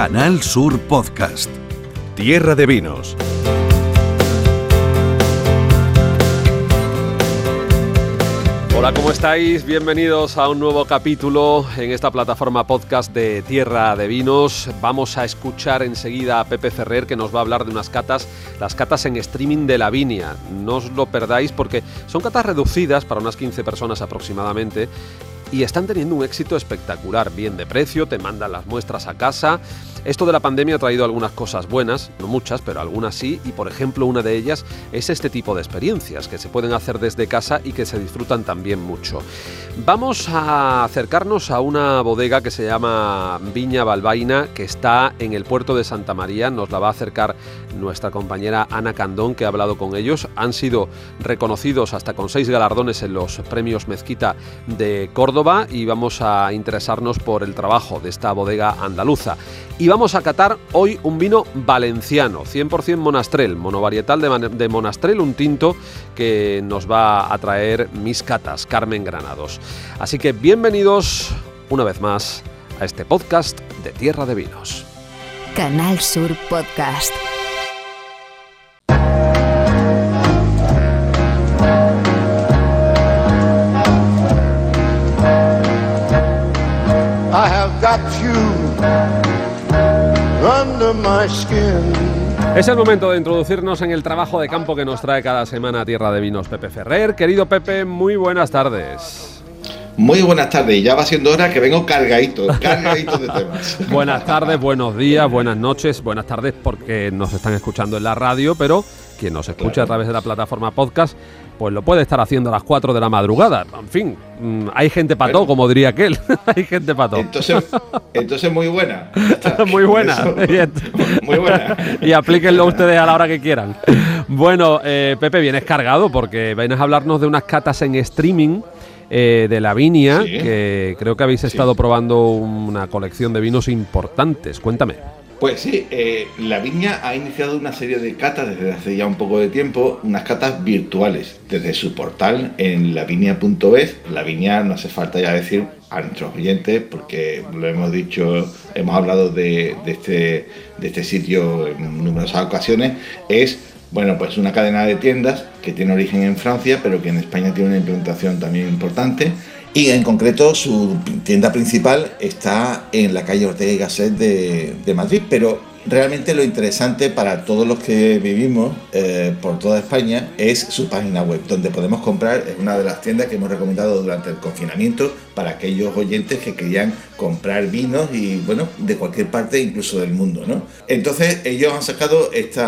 Canal Sur Podcast. Tierra de Vinos. Hola, ¿cómo estáis? Bienvenidos a un nuevo capítulo en esta plataforma podcast de Tierra de Vinos. Vamos a escuchar enseguida a Pepe Ferrer que nos va a hablar de unas catas, las catas en streaming de la Viña. No os lo perdáis porque son catas reducidas para unas 15 personas aproximadamente y están teniendo un éxito espectacular, bien de precio, te mandan las muestras a casa. Esto de la pandemia ha traído algunas cosas buenas, no muchas, pero algunas sí, y por ejemplo una de ellas es este tipo de experiencias que se pueden hacer desde casa y que se disfrutan también mucho. Vamos a acercarnos a una bodega que se llama Viña Balbaina, que está en el puerto de Santa María, nos la va a acercar nuestra compañera Ana Candón, que ha hablado con ellos. Han sido reconocidos hasta con seis galardones en los premios Mezquita de Córdoba y vamos a interesarnos por el trabajo de esta bodega andaluza. Y vamos a catar hoy un vino valenciano, 100% monastrel, monovarietal de, de monastrel, un tinto que nos va a traer mis catas, Carmen Granados. Así que bienvenidos una vez más a este podcast de Tierra de Vinos. Canal Sur Podcast. Es el momento de introducirnos en el trabajo de campo que nos trae cada semana Tierra de Vinos Pepe Ferrer. Querido Pepe, muy buenas tardes. Muy buenas tardes, ya va siendo hora que vengo cargadito, cargadito de temas. buenas tardes, buenos días, buenas noches, buenas tardes porque nos están escuchando en la radio, pero quien nos escucha Claro. a través de la plataforma podcast, pues lo puede estar haciendo a las 4 de la madrugada. En fin, mm, hay gente para todo, como diría aquel. hay gente para todo. Entonces, entonces muy buena. Muy buena. Muy buena. y aplíquenlo ustedes a la hora que quieran. Bueno, eh, Pepe, vienes cargado porque vienes a hablarnos de unas catas en streaming eh, de la Viña, Sí. que creo que habéis estado probando una colección de vinos importantes. Cuéntame. Pues sí, eh, la viña ha iniciado una serie de catas desde hace ya un poco de tiempo, unas catas virtuales desde su portal en laviña.es. La viña no hace falta ya decir a nuestros oyentes, porque lo hemos dicho, hemos hablado de, este, de este sitio en numerosas ocasiones, es bueno, pues una cadena de tiendas que tiene origen en Francia, pero que en España tiene una implementación también importante. Y en concreto su tienda principal está en la calle Ortega y Gasset de, Madrid, pero realmente lo interesante para todos los que vivimos eh, por toda España es su página web, donde podemos comprar, es una de las tiendas que hemos recomendado durante el confinamiento para aquellos oyentes que querían comprar vinos y bueno, de cualquier parte, incluso del mundo, ¿no? Entonces ellos han sacado este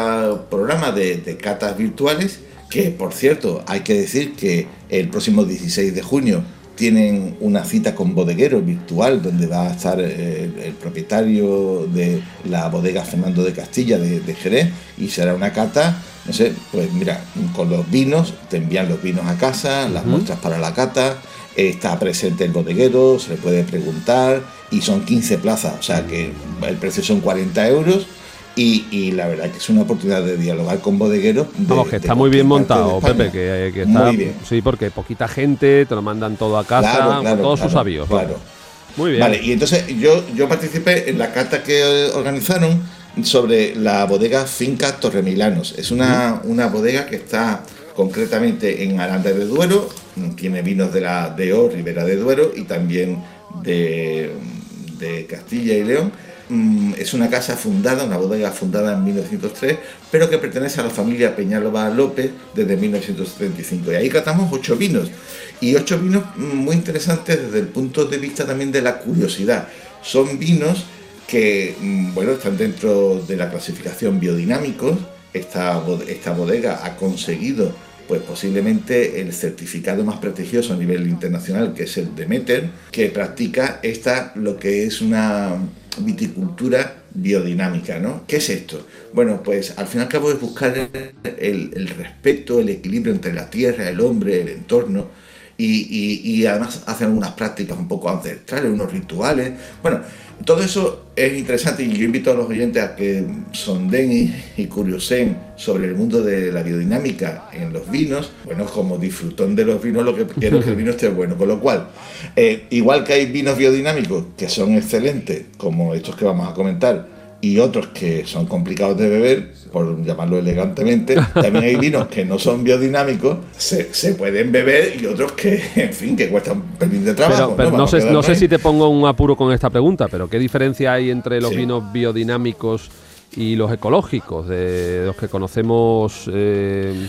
programa de, de catas virtuales que por cierto hay que decir que el próximo 16 de junio tienen una cita con bodeguero virtual donde va a estar eh, el propietario de la bodega Fernando de Castilla de, de Jerez y será una cata, no sé, pues mira, con los vinos, te envían los vinos a casa, las muestras para la cata, está presente el bodeguero, se le puede preguntar y son 15 plazas, o sea que el precio son 40 euros. Y, y la verdad que es una oportunidad de dialogar con bodegueros. de- Vamos, que de está muy bien de montado. Pepe, que, que está. Muy bien. Sí, porque poquita gente, te lo mandan todo a casa, Claro, claro, todos sus avíos. claro. Muy bien. Vale, y entonces yo, yo participé en la carta que eh, organizaron sobre la bodega Finca Torremilanos. Es una, una bodega que está concretamente en Aranda de Duero, tiene vinos de la DO, Ribera de Duero, y también de, de Castilla y León. Mm, Es una casa fundada, una bodega fundada en 1903, pero que pertenece a la familia Peñalba López desde 1975. Y ahí catamos ocho vinos. Y ocho vinos mm, muy interesantes desde el punto de vista también de la curiosidad. Son vinos que, mm, bueno, están dentro de la clasificación biodinámicos. Esta, esta bodega ha conseguido, pues posiblemente el certificado más prestigioso a nivel internacional, que es el Demeter, que practica esta, lo que es una viticultura biodinámica, ¿no? ¿Qué es esto? Bueno, pues al fin y al cabo es buscar el, respeto, el equilibrio entre la tierra, el hombre, el entorno, y, además hacen algunas prácticas un poco ancestrales, unos rituales. Bueno, todo eso es interesante y yo invito a los oyentes a que sonden y, y curiosen sobre el mundo de la biodinámica en los vinos. Bueno, como disfrutón de los vinos, lo que quiero es que el vino esté bueno. Con lo cual, eh, igual que hay vinos biodinámicos que son excelentes, como estos que vamos a comentar, y otros que son complicados de beber, por llamarlo elegantemente. También hay vinos que no son biodinámicos, se, se pueden beber y otros que, en fin, que cuestan un pelín de trabajo. Pero, pero no, sé, no sé si te pongo un apuro con esta pregunta, pero ¿qué diferencia hay entre los Sí. vinos biodinámicos y los ecológicos, de los que conocemos eh,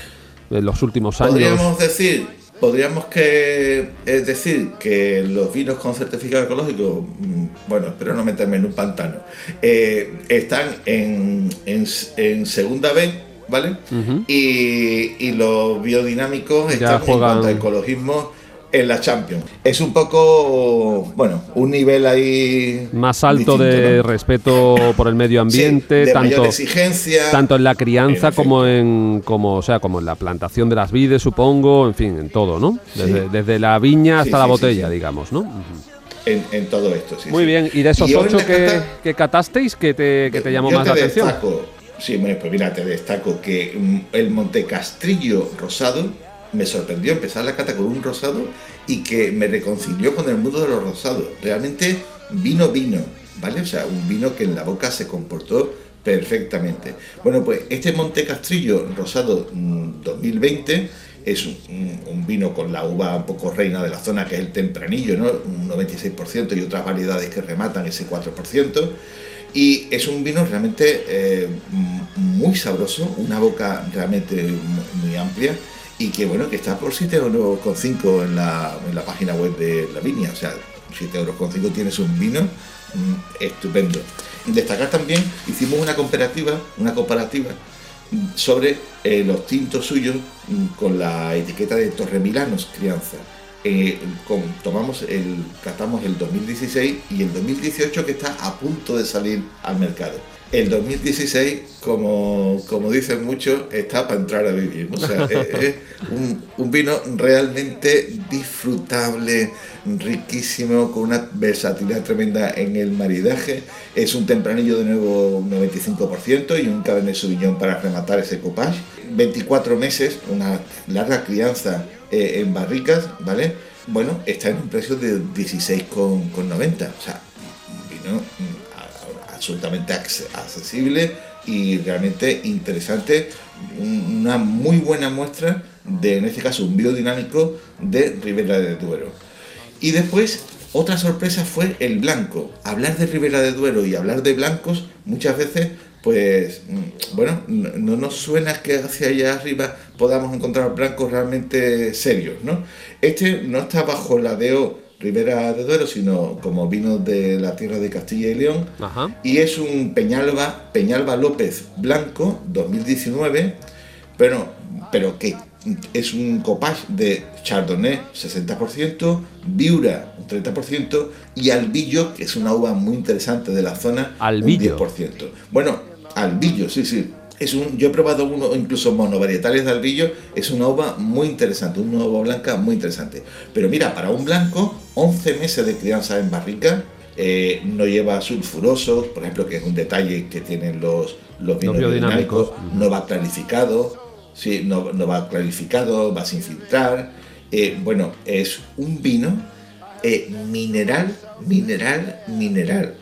en los últimos años? Podríamos decir, podríamos que es decir que los vinos con certificado ecológico, mm, bueno, espero no meterme en un pantano, eh, están en, en, en segunda B, ¿vale? Y, y los biodinámicos Ya están juegan- en cuanto a ecologismo en la Champions. Es un poco, bueno, un nivel ahí Más alto distinto, de ¿no? respeto por el medio ambiente, Sí, de tanto, mayor exigencia. tanto en la crianza En como en como o sea como en la plantación de las vides supongo en fin en todo no desde, Sí. desde la viña hasta Sí, la botella digamos no en, en todo esto. sí, muy sí. bien y de esos Y ocho que, cata- que catasteis que te, que te llamó Yo más te la atención Destaco, sí, bueno, pues mira, te destaco que mm, el Montecastrillo rosado me sorprendió empezar la cata con un rosado y que me reconcilió con el mundo de los rosados. Realmente vino vino, ¿vale? O sea, un vino que en la boca se comportó perfectamente. Bueno, pues este Montecastrillo rosado mm, 2020 es un, vino con la uva un poco reina de la zona, que es el tempranillo, ¿no? Un 96% y otras variedades que rematan ese 4%. Y es un vino realmente eh, muy sabroso, una boca realmente mu- muy amplia y que bueno, que está por 7,5 euros en la, en la página web de la viña. O sea, 7,5 euros tienes un vino mm, estupendo. Destacar también, hicimos una comparativa, una comparativa sobre eh, los tintos suyos mm, con la etiqueta de Torremilanos Crianza. Eh, tomamos el, catamos el 2016 y el 2018 que está a punto de salir al mercado. El 2016, como, como dicen muchos, está para entrar a vivir. O sea, es, es un, un vino realmente disfrutable, riquísimo, con una versatilidad tremenda en el maridaje. Es un tempranillo de nuevo un 95% y un Cabernet Sauvignon para rematar ese copage. 24 meses, una larga crianza eh, en barricas, ¿vale? Bueno, está en un precio de 16,90. O sea, absolutamente acce- accesible y realmente interesante. Un- Una muy buena muestra de, en este caso, un biodinámico de Ribera de Duero. Y después, otra sorpresa fue el blanco. Hablar de Ribera de Duero y hablar de blancos muchas veces, pues, mm, bueno, no, no nos suena que hacia allá arriba podamos encontrar blancos realmente serios, ¿no? Este no está bajo la DO Ribera de Duero, sino como vino de la tierra de Castilla y León. Ajá. Y es un Peñalba, Peñalba López Blanco 2019, pero, pero que es un copage de Chardonnay 60%, Viura un 30% y Albillo, que es una uva muy interesante de la zona, Albillo. un 10%. Bueno, Albillo, sí, sí. Es un, yo he probado uno, incluso monovarietales de albillo, es una uva muy interesante, una uva blanca muy interesante. Pero mira, para un blanco, 11 meses de crianza en barrica, eh, no lleva sulfurosos, por ejemplo, que es un detalle que tienen los, los vinos biodinámicos. biodinámicos, no va clarificado, sí, no, no va clarificado, va sin filtrar. Eh, bueno, es un vino eh, mineral, mineral, mineral,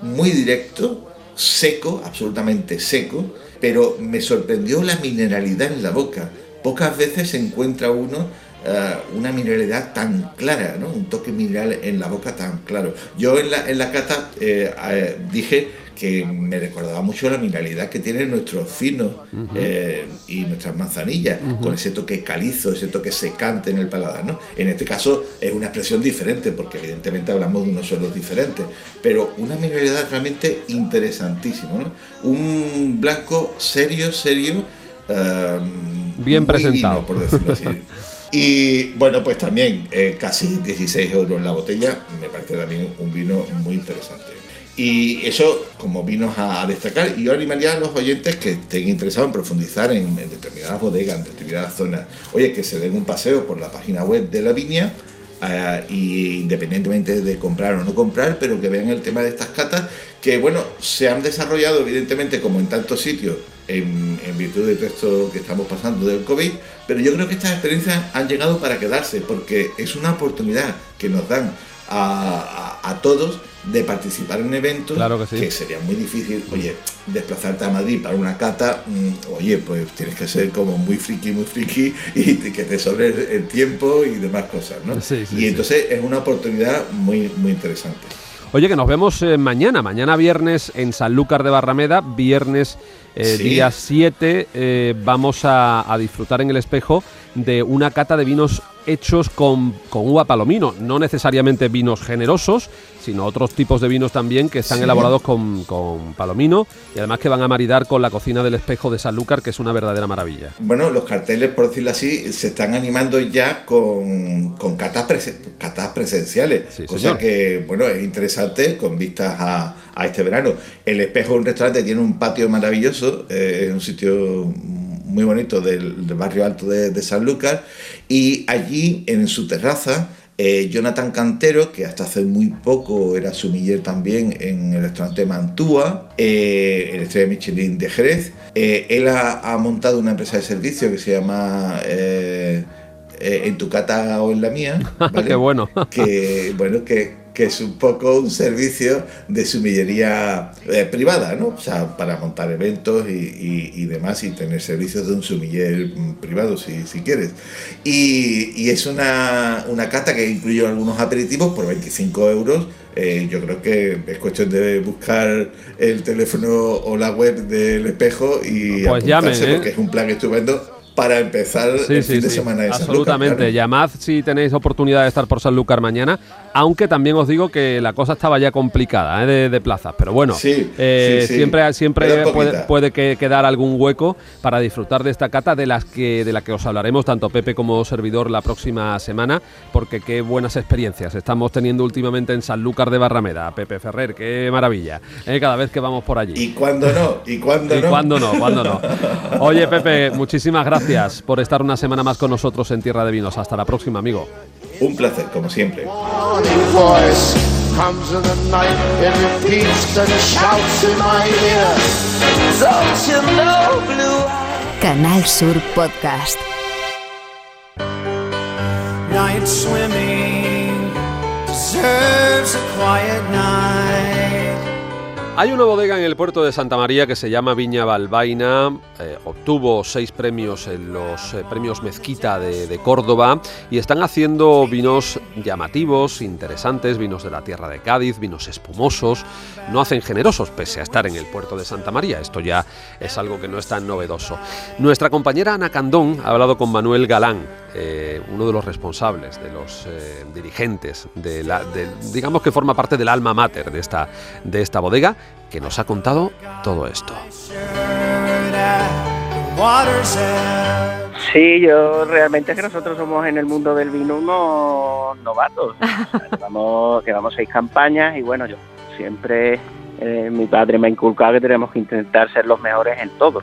muy directo, seco, absolutamente seco, pero me sorprendió la mineralidad en la boca. Pocas veces se encuentra uno eh, una mineralidad tan clara, ¿no? un toque mineral en la boca tan claro. Yo en la, en la cata eh, eh, dije que me recordaba mucho la mineralidad que tienen nuestros finos eh, y nuestras manzanillas, con ese toque calizo, ese toque secante en el paladar. ¿no? En este caso es una expresión diferente, porque evidentemente hablamos de unos suelos diferentes, pero una mineralidad realmente interesantísima. ¿no? Un blanco serio, serio. Bien presentado. por decirlo así. Y bueno, pues también eh, casi 16 euros la botella, me parece también un vino muy interesante. Y eso como vinos a, destacar. Y yo animaría a los oyentes que estén interesados en profundizar en, en determinadas bodegas, en determinadas zonas. Oye, que se den un paseo por la página web de la viña. eh, y independientemente de comprar o no comprar, pero que vean el tema de estas catas, que bueno, se han desarrollado evidentemente como en tantos sitios, en, en virtud de todo esto que estamos pasando del COVID, pero yo creo que estas experiencias han llegado para quedarse, porque es una oportunidad que nos dan a, a todos de participar en eventos Claro que sí. sería muy difícil, oye, desplazarte a Madrid para una cata, mm, oye, pues tienes que ser como muy friki, muy friki y que te sobre el, tiempo y demás cosas, ¿no? Sí, sí, y entonces es una oportunidad muy, muy interesante. Oye, que nos vemos eh, mañana, mañana viernes en Sanlúcar de Barrameda, viernes eh, Sí. día 7, eh, vamos a, a disfrutar en el espejo de una cata de vinos hechos con, con uva palomino, no necesariamente vinos generosos, sino otros tipos de vinos también que están Sí. elaborados con, con palomino y además que van a maridar con la cocina del espejo de Sanlúcar, que es una verdadera maravilla. Bueno, los carteles, por decirlo así, se están animando ya con, con catas, prese- catas presenciales. Sí, cosa señor. que, bueno, es interesante con vistas a, a este verano. El espejo, un restaurante, tiene un patio maravilloso, eh, es un sitio muy bonito del, del barrio alto de, de Sanlúcar. Y allí, en su terraza, eh, Jonathan Cantero, que hasta hace muy poco era sumiller también en el restaurante Mantua, eh, el estrella Michelin de Jerez, eh, él ha, ha montado una empresa de servicio que se llama eh, En tu cata o en la mía. ¿vale? Qué bueno. que bueno que, que es un poco un servicio de sumillería eh, privada, ¿no? O sea, para montar eventos y, y- y demás y tener servicios de un sumiller mm, privado si, si quieres. Y, y es una, una cata que incluye algunos aperitivos por 25 euros. Eh, yo creo que es cuestión de buscar el teléfono o la web del espejo y Pues llamen, apuntarse ¿eh? porque es un plan estupendo para empezar Sí, el sí, fin de sí, semana de San Lucas, absolutamente. claro. Llamad si tenéis oportunidad de estar por Sanlúcar mañana, aunque también os digo que la cosa estaba ya complicada ¿eh? de, de plazas, pero bueno, Sí, eh, sí, siempre, siempre puede, que- quedar algún hueco para disfrutar de esta cata de las que de la que os hablaremos tanto Pepe como servidor la próxima semana, porque qué buenas experiencias estamos teniendo últimamente en Sanlúcar de Barrameda, Pepe Ferrer, qué maravilla, ¿eh? cada vez que vamos por allí. ¿Y cuándo no? ¿Y cuándo ¿Y no? cuándo no? ¿Cuándo no? Oye, Pepe, muchísimas gracias por estar una semana más con nosotros en Tierra de Vinos. Hasta la próxima, amigo. Un placer, como siempre. Morning voice comes in the night, it repeats and shouts in my ear. Don't you know, blue Canal Sur Podcast. night swimming deserves a quiet night. Hay una bodega en el puerto de Santa María que se llama Viña Balbaina, eh, obtuvo seis premios en los eh, premios Mezquita de, de Córdoba y están haciendo vinos llamativos, interesantes, vinos de la tierra de Cádiz, vinos espumosos, no hacen generosos pese a estar en el puerto de Santa María, esto ya es algo que no es tan novedoso. Nuestra compañera Ana Candón ha hablado con Manuel Galán, eh, uno de los responsables, de los eh, dirigentes, de la, de- digamos que forma parte del alma mater de esta, de esta bodega, que nos ha contado todo esto. Sí, yo realmente es que nosotros somos en el mundo del vino unos novatos. O sea, llevamos, llevamos seis campañas y bueno, yo siempre, eh, mi padre me ha inculcado que tenemos que intentar ser los mejores en todo.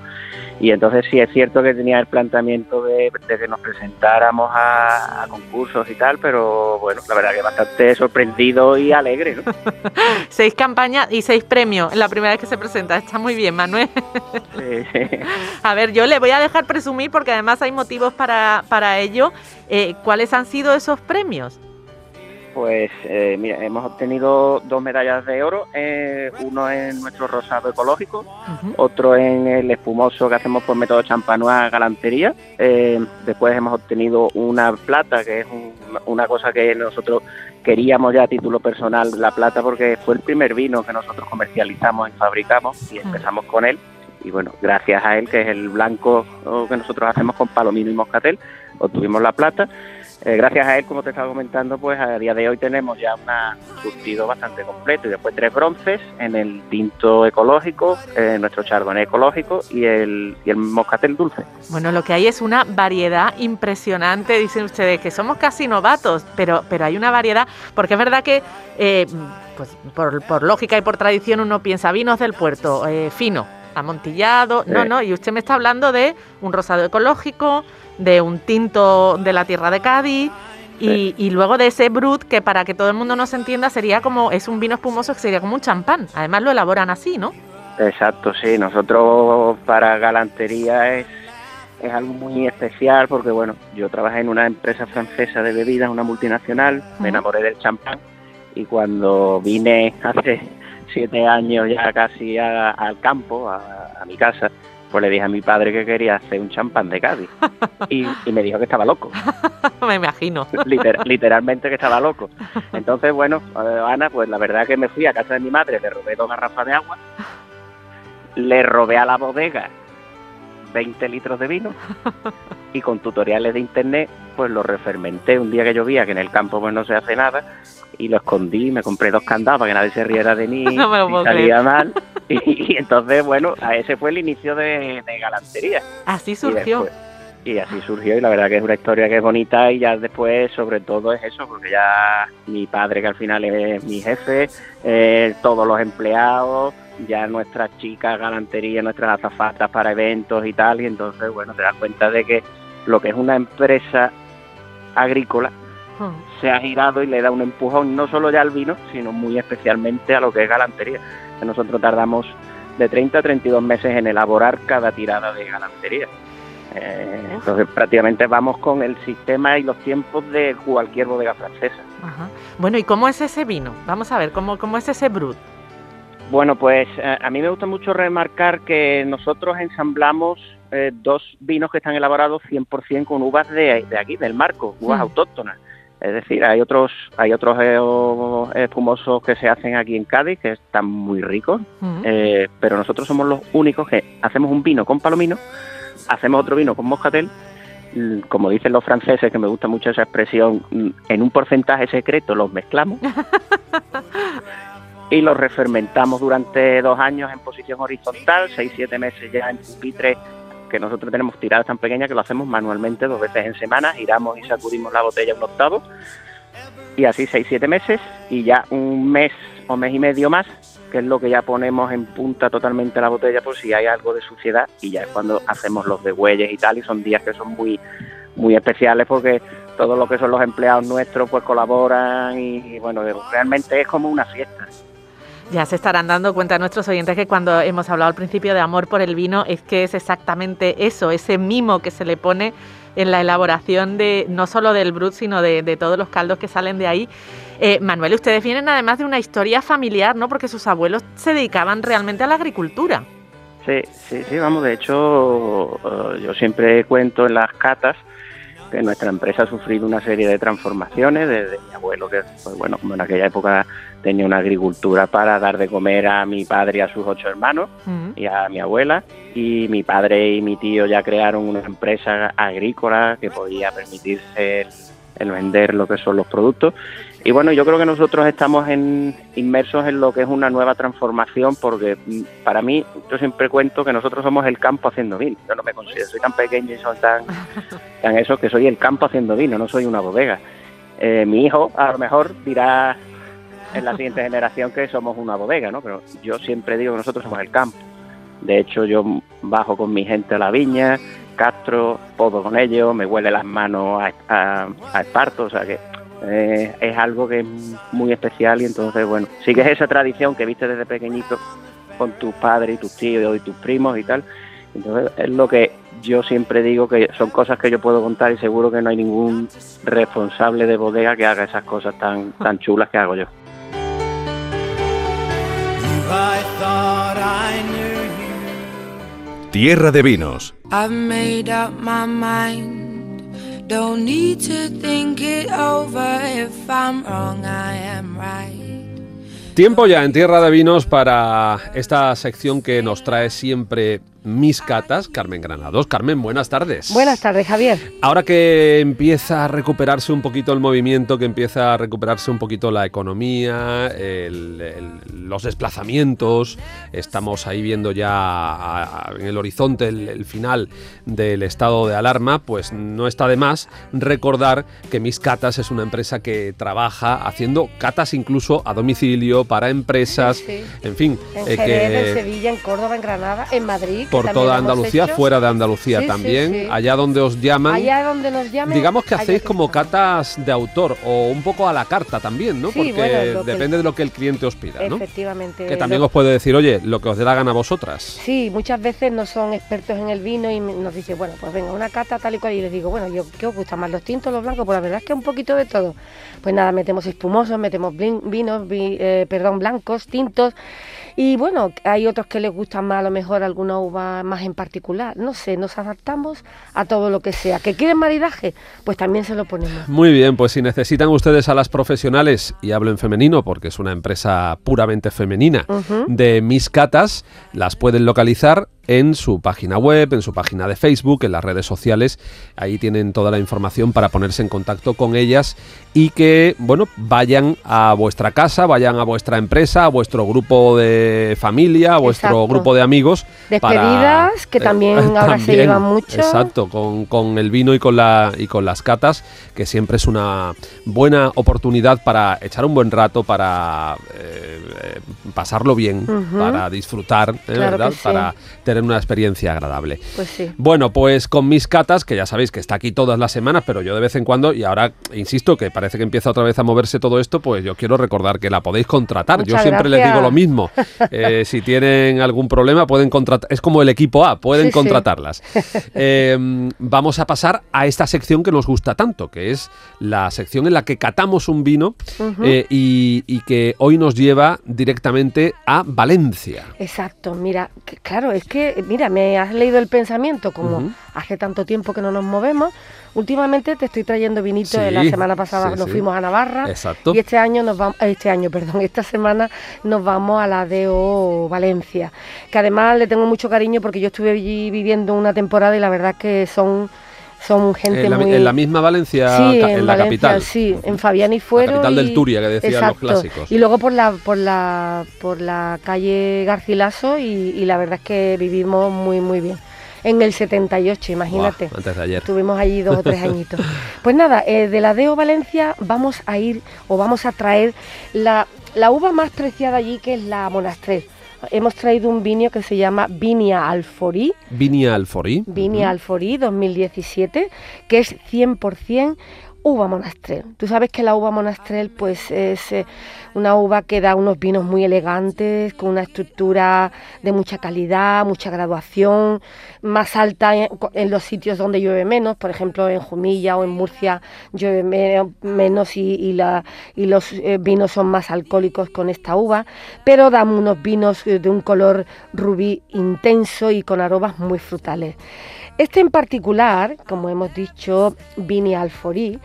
Y entonces sí es cierto que tenía el planteamiento de, de que nos presentáramos a, a concursos y tal, pero bueno, la verdad que bastante sorprendido y alegre, ¿no? Seis campañas y seis premios. La primera vez que se presenta. Está muy bien, Manuel. Sí. A ver, yo le voy a dejar presumir porque además hay motivos para, para ello. Eh, ¿Cuáles han sido esos premios? Pues eh, mira, hemos obtenido dos medallas de oro, eh, uno en nuestro rosado ecológico, otro en el espumoso que hacemos por método champanois galantería. Eh, después hemos obtenido una plata, que es un- una cosa que nosotros queríamos ya a título personal, la plata, porque fue el primer vino que nosotros comercializamos y fabricamos y empezamos con él. Y bueno, gracias a él, que es el blanco oh, que nosotros hacemos con palomino y moscatel, obtuvimos la plata. Eh, gracias a él, como te estaba comentando, pues a día de hoy tenemos ya un surtido bastante completo y después tres bronces en el tinto ecológico, eh, nuestro chardonnay ecológico y el, y el moscatel dulce. Bueno, lo que hay es una variedad impresionante. Dicen ustedes que somos casi novatos, pero, pero hay una variedad, porque es verdad que, eh, pues por, por lógica y por tradición, uno piensa vinos del puerto, fino, amontillado. No, Sí. no, y usted me está hablando de un rosado ecológico, de un tinto de la tierra de Cádiz. Y, y luego de ese brut que para que todo el mundo nos entienda sería como es un vino espumoso que sería como un champán. Además lo elaboran así, ¿no? Exacto, sí. Nosotros para galantería es, es algo muy especial porque, bueno, yo trabajé en una empresa francesa de bebidas, una multinacional, me enamoré del champán y cuando vine hace siete años ya casi a- al campo, a, a mi casa, pues le dije a mi padre que quería hacer un champán de Cádiz y, y me dijo que estaba loco, Me imagino. liter- literalmente que estaba loco. Entonces, bueno, eh, Ana, pues la verdad que me fui a casa de mi madre, le robé dos garrafas de agua, le robé a la bodega 20 litros de vino y con tutoriales de internet pues lo refermenté un día que llovía que en el campo pues no se hace nada y lo escondí, me compré dos candados para que nadie se riera de mí No me lo si puedo salía mal. Y, y entonces bueno, a ese fue el inicio de, de galantería. Así y surgió. después- Y, así surgió y la verdad que es una historia que es bonita y ya después sobre todo es eso, porque ya mi padre que al final es mi jefe, eh, todos los empleados, ya nuestras chicas galantería, nuestras azafatas para eventos y tal, y entonces bueno, te das cuenta de que lo que es una empresa agrícola Se ha girado y le da un empujón no solo ya al vino, sino muy especialmente a lo que es galantería. Que nosotros tardamos de 30 a 32 meses en elaborar cada tirada de galantería. Eh, entonces prácticamente vamos con el sistema y los tiempos de cualquier bodega francesa. Ajá. Bueno, ¿y cómo es ese vino? Vamos a ver, ¿cómo, cómo es ese brut? Bueno, pues eh, a mí me gusta mucho remarcar que nosotros ensamblamos eh, dos vinos que están elaborados 100% con uvas de, de aquí, del marco, uvas Mm. autóctonas. Es decir, hay otros hay otros eh, espumosos que se hacen aquí en Cádiz que están muy ricos, eh, pero nosotros somos los únicos que hacemos un vino con palomino, hacemos otro vino con moscatel, como dicen los franceses, que me gusta mucho esa expresión, en un porcentaje secreto los mezclamos y los refermentamos durante dos años en posición horizontal, seis, siete meses ya en pupitre, que nosotros tenemos tiradas tan pequeñas que lo hacemos manualmente dos veces en semana, giramos y sacudimos la botella un octavo, y así seis, siete meses, y ya un mes o mes y medio más, que es lo que ya ponemos en punta totalmente la botella por si hay algo de suciedad, y ya es cuando hacemos los de huelles y tal, y son días que son muy, muy especiales porque todo lo que son los empleados nuestros pues colaboran y, bueno, realmente es como una fiesta. Ya se estarán dando cuenta nuestros oyentes que cuando hemos hablado al principio de amor por el vino es que es exactamente eso, ese mimo que se le pone en la elaboración de no solo del brut, sino de, todos los caldos que salen de ahí. Eh, Manuel, ustedes vienen además de una historia familiar, ¿no? Porque sus abuelos se dedicaban realmente a la agricultura. Sí, sí, sí, vamos, de hecho eh, yo siempre cuento en las catas que nuestra empresa ha sufrido una serie de transformaciones desde mi abuelo, que pues, bueno, como en aquella época tenía una agricultura para dar de comer a mi padre y a sus ocho hermanos Mm. y a mi abuela, y mi padre y mi tío ya crearon una empresa agrícola que podía permitirse el, el vender lo que son los productos. Y bueno, yo creo que nosotros estamos en, inmersos en lo que es una nueva transformación, porque mm, para mí, yo siempre cuento que nosotros somos el campo haciendo vino. Yo no me considero, soy tan pequeño y soy tan, tan eso, que soy el campo haciendo vino, no soy una bodega. Eh, mi hijo a lo mejor dirá en la siguiente generación que somos una bodega, ¿no? Pero yo siempre digo que nosotros somos el campo. De hecho, yo bajo con mi gente a la viña, castro, podo con ellos, me huele las manos a, esparto, o sea que eh, es algo que es muy especial y entonces, bueno, sigues esa tradición que viste desde pequeñito con tus padres y tus tíos y tus primos y tal. Entonces, es lo que yo siempre digo que son cosas que yo puedo contar y seguro que no hay ningún responsable de bodega que haga esas cosas tan, tan chulas que hago yo. I thought I knew you. Tierra de vinos. I've made up my mind. Don't need to think it over. If I'm wrong, I am right. Tiempo ya en Tierra de Vinos para esta sección que nos trae siempre mis catas, Carmen Granados. Carmen, buenas tardes. Buenas tardes, Javier. Ahora que empieza a recuperarse un poquito el movimiento, que empieza a recuperarse un poquito la economía, el- el- los desplazamientos, estamos ahí viendo ya a- a- en el horizonte el, el final del estado de alarma, pues no está de más recordar que Mis Catas es una empresa que trabaja haciendo catas incluso a domicilio para empresas, Sí, sí. en fin, En eh, Jerez, que- en Sevilla, en Córdoba, en Granada, en Madrid. Por toda Andalucía, hecho. fuera de Andalucía Sí, también, sí. allá donde os llaman. Allá donde nos llamen. Digamos que hacéis como catas de autor o un poco a la carta también, ¿no? Porque bueno, depende el- de lo que el cliente os pida, ¿no? Efectivamente. Que también lo- os puede decir, oye, lo que os dé la gana a vosotras. Sí, muchas veces no son expertos en el vino y nos dicen, bueno, pues venga, una cata tal y cual. Y les digo, bueno, yo, ¿qué os gusta más, los tintos, los blancos? Pues la verdad es que un poquito de todo. Pues nada, metemos espumosos, metemos vinos, vi- eh, perdón, blancos, tintos. Y bueno, hay otros que les gustan más a lo mejor alguna uva más en particular. No sé, nos adaptamos a todo lo que sea. ¿Que quieren maridaje? Pues también se lo ponemos. Muy bien, pues si necesitan ustedes a las profesionales, y hablo en femenino porque es una empresa puramente femenina, de mis catas, las pueden localizar en su página web, en su página de Facebook, en las redes sociales. Ahí tienen toda la información para ponerse en contacto con ellas y que, bueno, vayan a vuestra casa, vayan a vuestra empresa, a vuestro grupo de familia, a vuestro Exacto. grupo de amigos. para- Despedidas, que también ahora se llevan mucho. Exacto, con, con el vino y con, la, y con las catas, que siempre es una buena oportunidad para echar un buen rato, para eh, eh, pasarlo bien, Ujú. para disfrutar, ¿eh? Claro ¿verdad? sí. Para tener una experiencia agradable. Pues sí. Bueno, pues con mis catas, que ya sabéis que está aquí todas las semanas, pero yo de vez en cuando, y ahora insisto que parece que empieza otra vez a moverse todo esto, pues yo quiero recordar que la podéis contratar. yo siempre les digo lo mismo. Eh, si tienen algún problema, pueden contratar. Es como el equipo A, pueden Sí, sí. contratarlas. Eh, vamos a pasar a esta sección que nos gusta tanto, que es la sección en la que catamos un vino eh, y, y que hoy nos lleva directamente a Valencia. Exacto, mira, que- claro, es que, mira, me has leído el pensamiento, como hace tanto tiempo que no nos movemos, últimamente te estoy trayendo vinito, Sí, de la semana pasada sí, nos sí. fuimos a Navarra Exacto. y este año nos vamos, este año, perdón, esta semana nos vamos a la DO Valencia, que además le tengo mucho cariño porque yo estuve allí viviendo una temporada y la verdad que son, son gente En la, muy... en la misma Valencia, Sí, en, la Valencia, capital. Sí, en Fabián y Fuero. capital del Turia, que decían los clásicos. Y luego por la, por la, por la calle Garcilaso y, y la verdad es que vivimos muy, muy bien. En el 78, imagínate. Antes de ayer. Estuvimos allí dos o tres añitos. Pues nada, eh, de la Deo Valencia vamos a ir o vamos a traer la, la uva más preciada allí que es la Monastrell. Hemos traído un vino que se llama Vinia Alforí. Vinia Alforí. Vinia Alforí 2017, que es 100% uva monastrell. Tú sabes que la uva monastrell pues es eh, una uva que da unos vinos muy elegantes, con una estructura de mucha calidad, mucha graduación, más alta en, los sitios donde llueve menos, por ejemplo en Jumilla o en Murcia llueve me- menos y los eh, vinos son más alcohólicos con esta uva, pero dan unos vinos eh, de un color rubí intenso y con aromas muy frutales. Este en particular, como hemos dicho, Vini Alforí,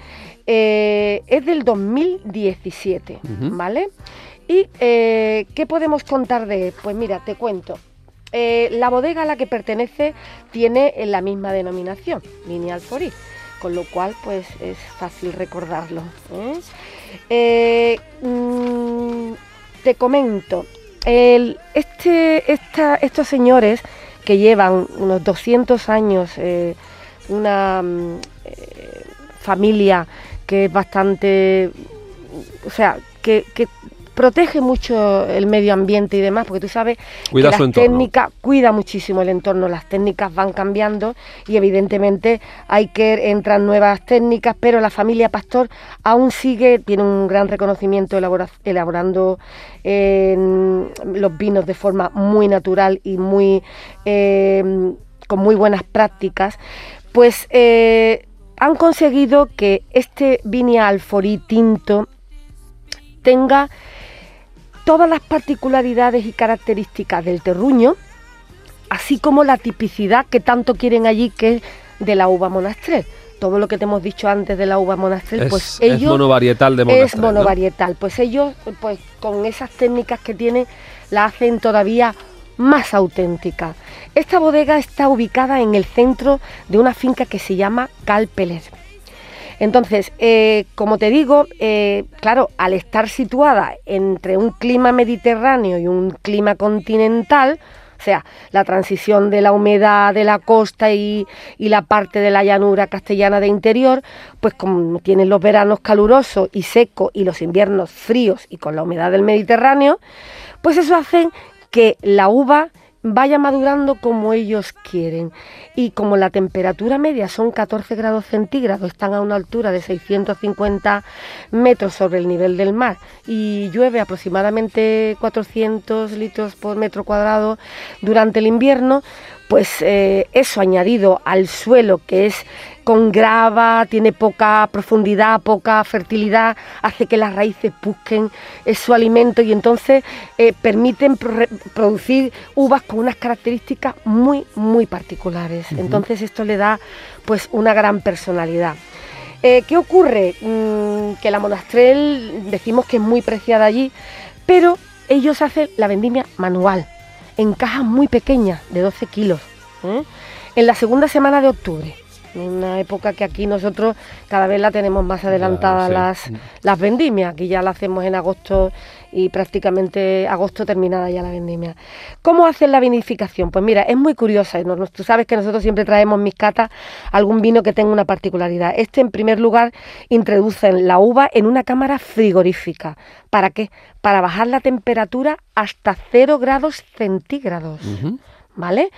eh, es del 2017, Ujú. ¿vale? ¿Y eh, qué podemos contar de él? Pues mira, te cuento. Eh, la bodega a la que pertenece tiene la misma denominación, Vini Alforí, con lo cual pues es fácil recordarlo. mm, te comento, el- este, esta- estos señores que llevan unos 200 años, eh, una mm, eh, familia que es bastante, o sea, que, que protege mucho el medio ambiente y demás, porque tú sabes Cuida que las técnicas, cuida muchísimo el entorno, las técnicas van cambiando y evidentemente hay que entrar nuevas técnicas, pero la familia Pastor aún sigue, tiene un gran reconocimiento elabora- elaborando eh, los vinos de forma muy natural y muy eh, con muy buenas prácticas, pues eh, han conseguido que este Vinia Alforí tinto tenga todas las particularidades y características del terruño, así como la tipicidad que tanto quieren allí que es de la uva monastrell. Todo lo que te hemos dicho antes de la uva monastrell, Es, pues es ellos monovarietal de es monastrell, ¿no? monovarietal. Pues ellos, pues con esas técnicas que tienen, la hacen todavía más auténtica. Esta bodega está ubicada en el centro de una finca que se llama Calpeler. Entonces, eh, como te digo, eh, claro, al estar situada entre un clima mediterráneo y un clima continental, o sea, la transición de la humedad de la costa y, y la parte de la llanura castellana de interior, pues como tienen los veranos calurosos y secos y los inviernos fríos y con la humedad del Mediterráneo, pues eso hace que la uva vaya madurando como ellos quieren. Y como la temperatura media son 14 grados centígrados, están a una altura de 650 metros sobre el nivel del mar y llueve aproximadamente 400 litros por metro cuadrado durante el invierno, pues eh, eso añadido al suelo que es con grava, tiene poca profundidad, poca fertilidad, hace que las raíces busquen eh, su alimento y entonces eh, permiten pro- producir uvas con unas características muy, muy particulares. Entonces esto le da pues una gran personalidad. Eh, ¿Qué ocurre? Mm, que la monastrel decimos que es muy preciada allí, pero ellos hacen la vendimia manual, en cajas muy pequeñas, de 12 kilos, ¿eh? en la segunda semana de octubre. Una época que aquí nosotros cada vez la tenemos más adelantada sí. las, las vendimias. Aquí ya la hacemos en agosto y prácticamente agosto terminada ya la vendimia. ¿Cómo hacen la vinificación? Pues mira, es muy curiosa. Tú sabes que nosotros siempre traemos mis catas algún vino que tenga una particularidad. Este, en primer lugar, introducen la uva en una cámara frigorífica. ¿Para qué? Para bajar la temperatura hasta 0 grados centígrados. ¿Vale?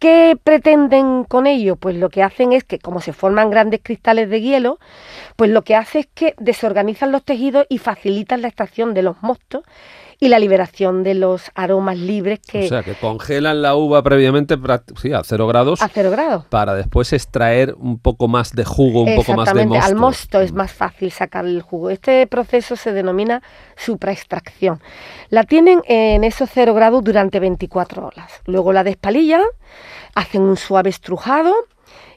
¿Qué pretenden con ello? Pues lo que hacen es que, como se forman grandes cristales de hielo, pues lo que hace es que desorganizan los tejidos y facilitan la extracción de los mostos y la liberación de los aromas libres que O sea, que congelan la uva previamente sí, a cero grados a cero grados. para después extraer un poco más de jugo, un poco más de mosto. al mosto es más fácil sacar el jugo. Este proceso se denomina supraextracción. La tienen en esos cero grados durante 24 horas. Luego la despalillan, hacen un suave estrujado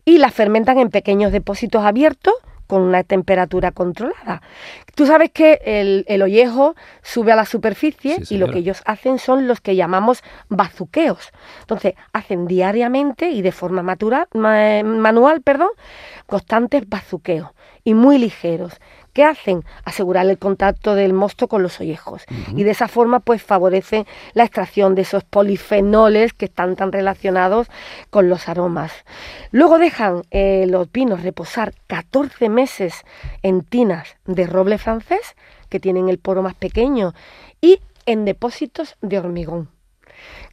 y la fermentan en pequeños depósitos abiertos con una temperatura controlada. Tú sabes que el, el ollejo sube a la superficie Sí, y lo que ellos hacen son los que llamamos bazuqueos. Entonces, hacen diariamente y de forma matura- ma- manual, perdón, constantes bazuqueos y muy ligeros. ¿Qué hacen? Asegurar el contacto del mosto con los ollejos. Y de esa forma, pues favorecen la extracción de esos polifenoles que están tan relacionados con los aromas. Luego dejan eh, los vinos reposar 14 meses en tinas de roble francés, que tienen el poro más pequeño, y en depósitos de hormigón.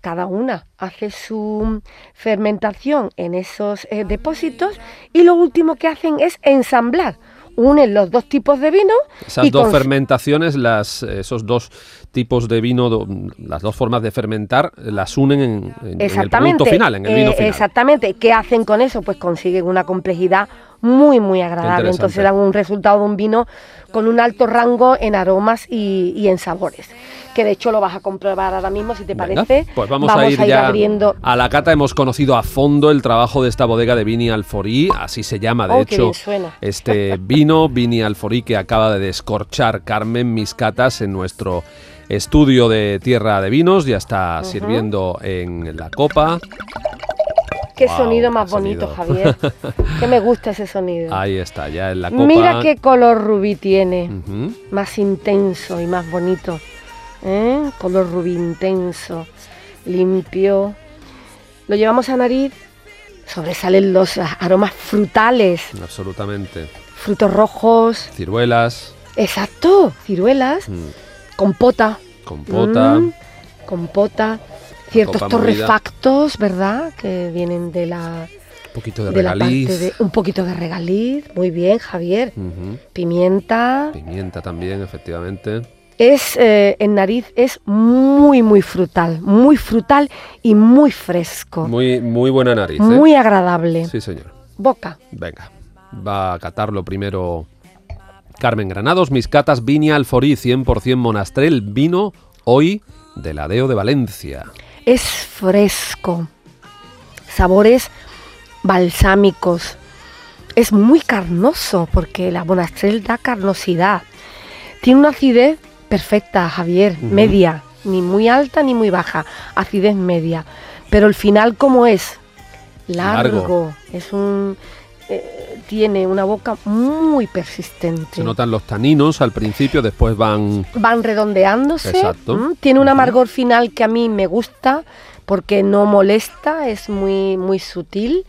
Cada una hace su fermentación en esos eh, depósitos y lo último que hacen es ensamblar. Unen los dos tipos de vino Esas y dos fermentaciones, las, esos dos tipos de vino, las dos formas de fermentar, las unen en, en- en el producto final, en el vino eh, final. Exactamente. ¿Qué hacen con eso? Pues consiguen una complejidad muy, muy agradable. Entonces dan un resultado de un vino con un alto rango en aromas y, y en sabores. Que de hecho lo vas a comprobar ahora mismo, si te Venga, parece. Pues vamos, a ir ya abriendo. a la cata. Hemos conocido a fondo el trabajo de esta bodega de Vini Alforí, así se llama, de Oh, hecho, este vino Vini Alforí que acaba de descorchar Carmen mis catas en nuestro estudio de Tierra de Vinos. Ya está sirviendo en la copa. Qué sonido más bonito. Javier. que me gusta ese sonido. Ahí está, ya en la copa. Mira qué color rubí tiene. Más intenso y más bonito. ¿Eh? Color rubí intenso, limpio. Lo llevamos a nariz, sobresalen los aromas frutales, Absolutamente. frutos rojos, Ciruelas, exacto, ciruelas, mm, compota, compota. mm, compota, ciertos movida. torrefactos, ¿verdad? Que vienen de la, Un poquito de de la regaliz. parte de un poquito de regaliz, muy bien, Javier. Pimienta, Pimienta también, efectivamente. es eh, en nariz es muy muy frutal, muy frutal y muy fresco, muy, Muy, muy buena nariz. ¿eh? agradable. Sí, señor. Boca. Venga, va a catarlo primero Carmen Granados, mis catas Viña Alforí 100% Monastrel, vino hoy de la Deo de Valencia. Es fresco. Sabores balsámicos. Es muy carnoso porque la Bonastrel da carnosidad. Tiene una acidez perfecta, Javier, media, ni muy alta ni muy baja, acidez media. Pero el final cómo es largo, Largo. es un eh, tiene una boca muy persistente. Se notan los taninos al principio, después van... van redondeándose. Exacto. Tiene un amargor final que a mí me gusta porque no molesta, es muy, muy sutil.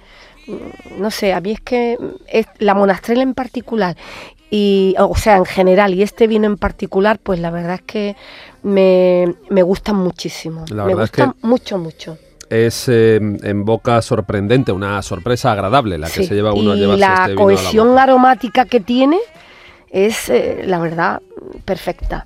No sé, a mí es que es, la monastrel en particular, y, o sea, en general, y este vino en particular, pues la verdad es que me, me gustan muchísimo. La me verdad es que- gustan mucho, mucho. Es eh, en boca sorprendente, una sorpresa agradable la que Sí, se lleva uno a y llevarse la este vino a la cohesión aromática que tiene es, eh, la verdad, perfecta.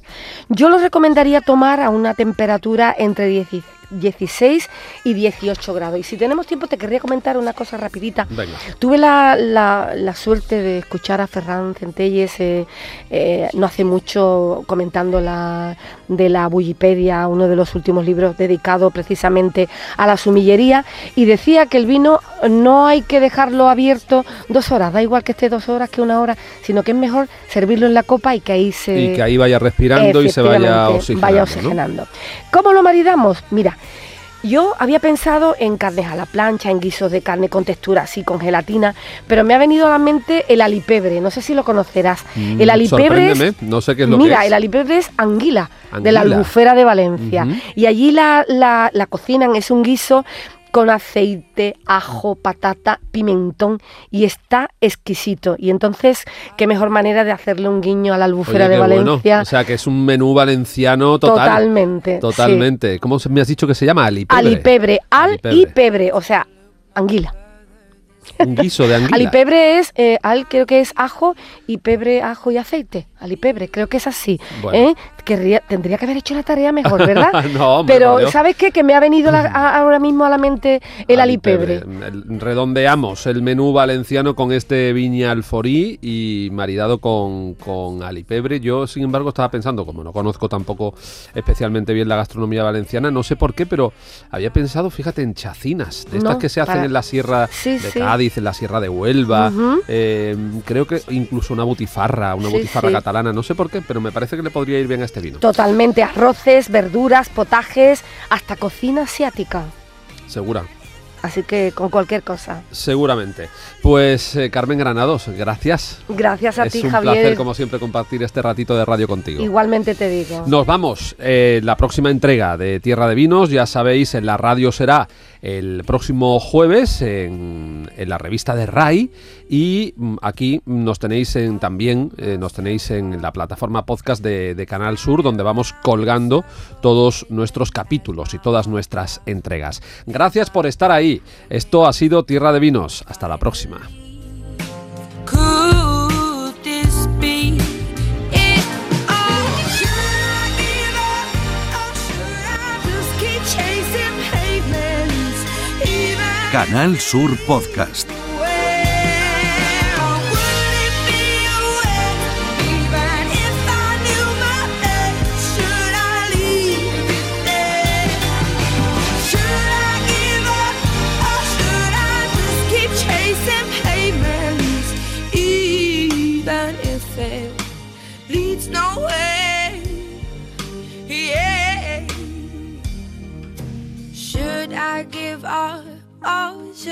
Yo lo recomendaría tomar a una temperatura entre 10 16 y 18 grados. Y si tenemos tiempo, te querría comentar una cosa rapidita. Venga. Tuve la, la- la suerte de escuchar a Ferran Centelles eh, eh, no hace mucho comentando la, de la Bullipedia, uno de los últimos libros dedicado precisamente a la sumillería, y decía que el vino no hay que dejarlo abierto dos horas, da igual que esté dos horas que una hora, sino que es mejor servirlo en la copa y que ahí se... Y que ahí vaya respirando y se vaya Efectivamente, oxigenando. vaya ¿no? oxigenando. ¿Cómo lo maridamos? Mira, yo había pensado en carnes a la plancha, en guisos de carne con textura así, con gelatina, pero me ha venido a la mente el alipebre, no sé si lo conocerás. Mm, el alipebre es, no sé qué es lo mira, que es. el alipebre es anguila, de la albufera de Valencia. Y allí la, la, la cocinan, es un guiso con aceite, ajo, patata, pimentón y está exquisito. Y entonces, qué mejor manera de hacerle un guiño a la albufera Oye, de bueno. Valencia. O sea, que es un menú valenciano total. Totalmente, sí. Totalmente. ¿Cómo se- me has dicho que se llama? Alipebre. Alipebre, al Alipebre. y pebre, o sea, anguila. Un guiso de anguila. Alipebre es, eh, al creo que es ajo y pebre, ajo y aceite. Alipebre, creo que es así. Bueno. ¿eh? Querría- tendría que haber hecho la tarea mejor, ¿verdad? No, hombre, Pero, Dios. ¿sabes qué? Que me ha venido la- a- ahora mismo a la mente el alipebre. Redondeamos el menú valenciano con este viña alforí y maridado con, con alipebre. Yo, sin embargo, estaba pensando, como no conozco tampoco especialmente bien la gastronomía valenciana, no sé por qué, pero había pensado, fíjate, en chacinas, de estas No, que se hacen para- en la sierra Sí, de sí. Cádiz, en la sierra de Huelva. Eh, creo que incluso una butifarra, una Sí, butifarra catalana, no sé por qué, pero me parece que le podría ir bien a este vino. Totalmente, arroces, verduras, potajes, hasta cocina asiática. Segura. Así que con cualquier cosa. Seguramente. Pues eh, Carmen Granados, gracias. Gracias a es ti, un Javier. placer, como siempre, compartir este ratito de radio contigo. Igualmente te digo. Nos vamos. eh, la próxima entrega de Tierra de Vinos, ya sabéis, en la radio será el próximo jueves en, en la revista de RAI y mm, aquí nos tenéis en, también, eh, nos tenéis en la plataforma podcast de, de Canal Sur, donde vamos colgando todos nuestros capítulos y todas nuestras entregas. Gracias por estar ahí. Esto ha sido Tierra de Vinos. Hasta la próxima. Could this be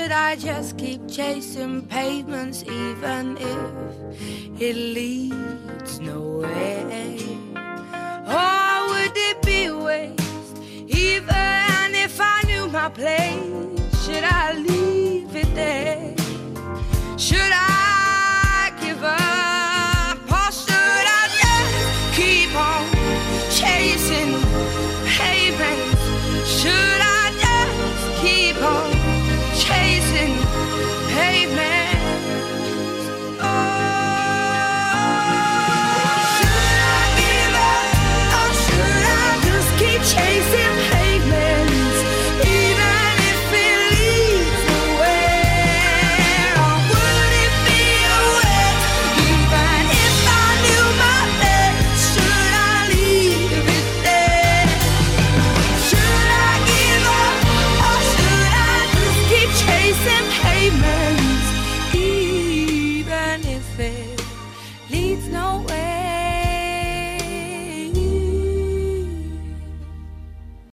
should I just keep chasing pavements even if it leads nowhere? Or would it be waste even if I knew my place?